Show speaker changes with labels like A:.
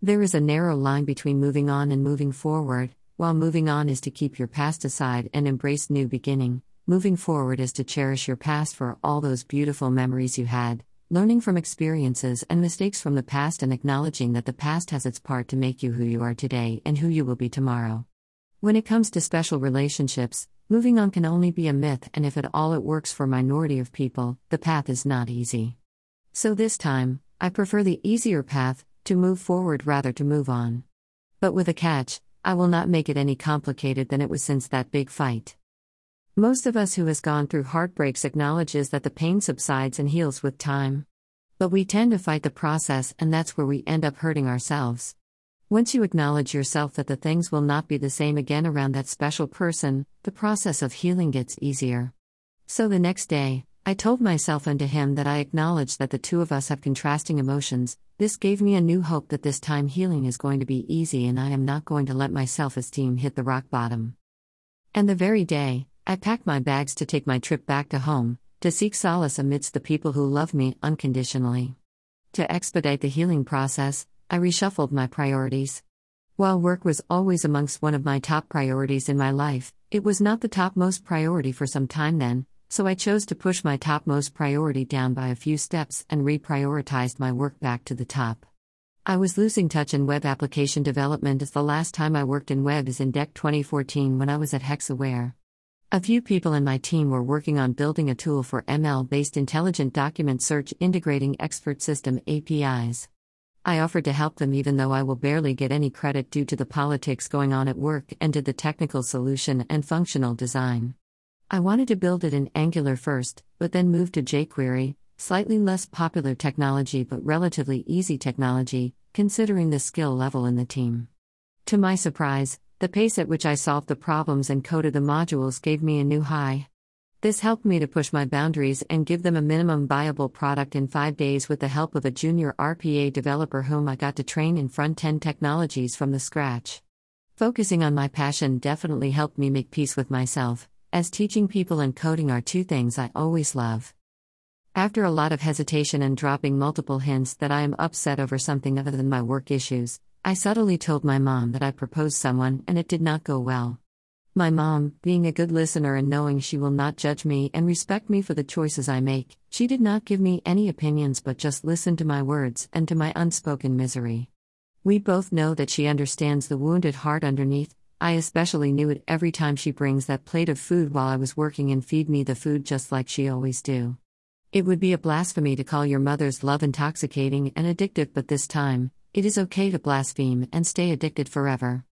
A: There is a narrow line between moving on and moving forward. While moving on is to keep your past aside and embrace new beginning, moving forward is to cherish your past for all those beautiful memories you had, learning from experiences and mistakes from the past and acknowledging that the past has its part to make you who you are today and who you will be tomorrow. When it comes to special relationships, moving on can only be a myth, and if at all it works for minority of people, the path is not easy. So this time, I prefer the easier path, to move forward rather to move on. But with a catch, I will not make it any complicated than it was since that big fight. Most of us who has gone through heartbreaks acknowledges that the pain subsides and heals with time. But we tend to fight the process and that's where we end up hurting ourselves. Once you acknowledge yourself that the things will not be the same again around that special person, the process of healing gets easier. So the next day, I told myself unto him that I acknowledge that the two of us have contrasting emotions. This gave me a new hope that this time healing is going to be easy and I am not going to let my self esteem hit the rock bottom. And the very day, I packed my bags to take my trip back to home, to seek solace amidst the people who love me unconditionally. To expedite the healing process, I reshuffled my priorities. While work was always amongst one of my top priorities in my life, it was not the topmost priority for some time then, so I chose to push my topmost priority down by a few steps and reprioritized my work back to the top. I was losing touch in web application development as the last time I worked in web is in DEC 2014 when I was at Hexaware. A few people in my team were working on building a tool for ML based intelligent document search integrating expert system APIs. I offered to help them even though I will barely get any credit due to the politics going on at work and to the technical solution and functional design. I wanted to build it in Angular first, but then moved to jQuery, slightly less popular technology but relatively easy technology, considering the skill level in the team. To my surprise, the pace at which I solved the problems and coded the modules gave me a new high. This helped me to push my boundaries and give them a minimum viable product in five days with the help of a junior RPA developer whom I got to train in front end technologies from the scratch. Focusing on my passion definitely helped me make peace with myself as teaching people and coding are two things I always love. After a lot of hesitation and dropping multiple hints that I am upset over something other than my work issues, I subtly told my mom that I proposed someone and it did not go well. My mom, being a good listener and knowing she will not judge me and respect me for the choices I make, she did not give me any opinions but just listened to my words and to my unspoken misery. We both know that she understands the wounded heart underneath, I especially knew it every time she brings that plate of food while I was working and feed me the food just like she always do. It would be a blasphemy to call your mother's love intoxicating and addictive, but this time, it is okay to blaspheme and stay addicted forever.